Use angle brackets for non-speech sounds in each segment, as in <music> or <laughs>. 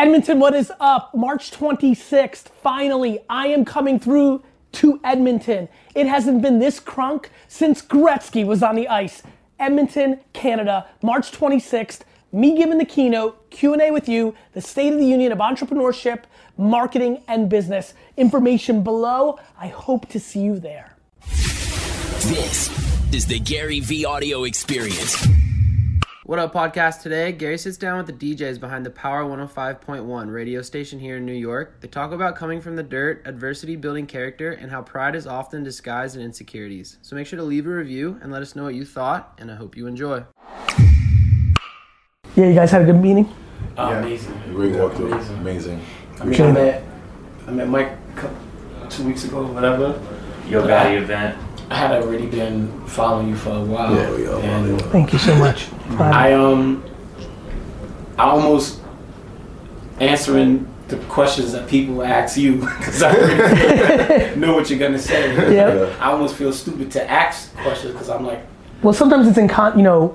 Edmonton, what is up? March 26th, finally, I am coming through to Edmonton. It hasn't been this crunk since Gretzky was on the ice. Edmonton, Canada, March 26th. Me giving the keynote, Q&A with you, the State of the Union of Entrepreneurship, Marketing, and Business. Information below. I hope to see you there. This is the GaryVee Audio Experience. What up, podcast? Today, Gary sits down with the DJs behind the Power 105.1 radio station here in New York. They talk about coming from the dirt, adversity building character, and how pride is often disguised in insecurities. So make sure to leave a review and let us know what you thought, and I hope you enjoy. Yeah, you guys had a good meeting? Oh, Yeah. amazing. Great walkthrough. Amazing. Amazing. I mean, I met, I met Mike two weeks ago, whatever. Your value event. I had already been following you for a while. Yeah, we all and Thank you so much. <laughs> I um, I almost answering the questions that people ask you <laughs> because I already <laughs> know what you're gonna say. Yeah. I almost feel stupid to ask questions because I'm like, Well, sometimes it's in con. You know,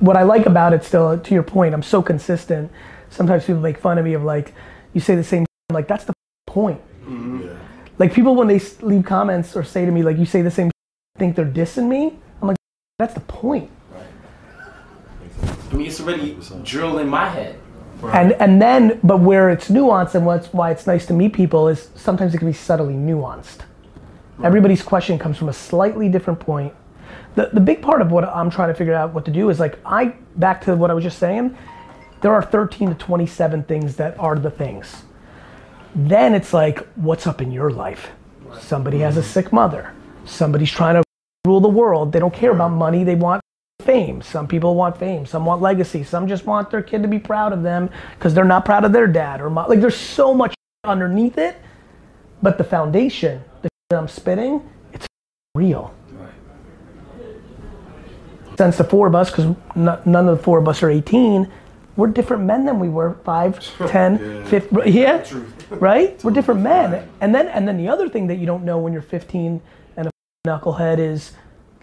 what I like about it still, to your point, I'm so consistent. Sometimes people make fun of me of like, you say the same. I'm like, that's the point. Yeah. Like people when they leave comments or say to me like, you say the same. Think they're dissing me. I'm like, that's the point. I mean, it's already drilled in my head. And and then, but where it's nuanced and what's why it's nice to meet people is sometimes it can be subtly nuanced. Everybody's question comes from a slightly different point. The the big part of what I'm trying to figure out what to do is like I back to what I was just saying. There are 13 to 27 things that are the things. Then it's like, what's up in your life? Somebody has a mm-hmm. sick mother. Somebody's trying to rule the world. They don't care about money. They want fame. Some people want fame. Some want legacy. Some just want their kid to be proud of them because they're not proud of their dad or mom. like. There's so much underneath it, but the foundation, the that I'm spitting, it's real. Since the four of us, because none of the four of us are 18, we're different men than we were five, 10, 15. Yeah, right? We're different men. And then, and then the other thing that you don't know when you're 15 and a knucklehead is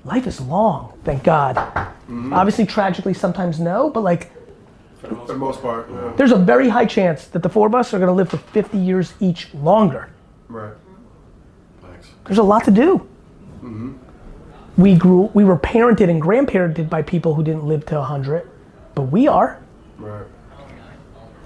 life is long, thank God. Mm-hmm. Obviously, tragically, sometimes no, but like, For the most part, yeah. there's a very high chance that the four of us are gonna live for 50 years each longer. Right. Thanks. There's a lot to do. Mm-hmm. We grew, we were parented and grandparented by people who didn't live to 100, but we are. Right.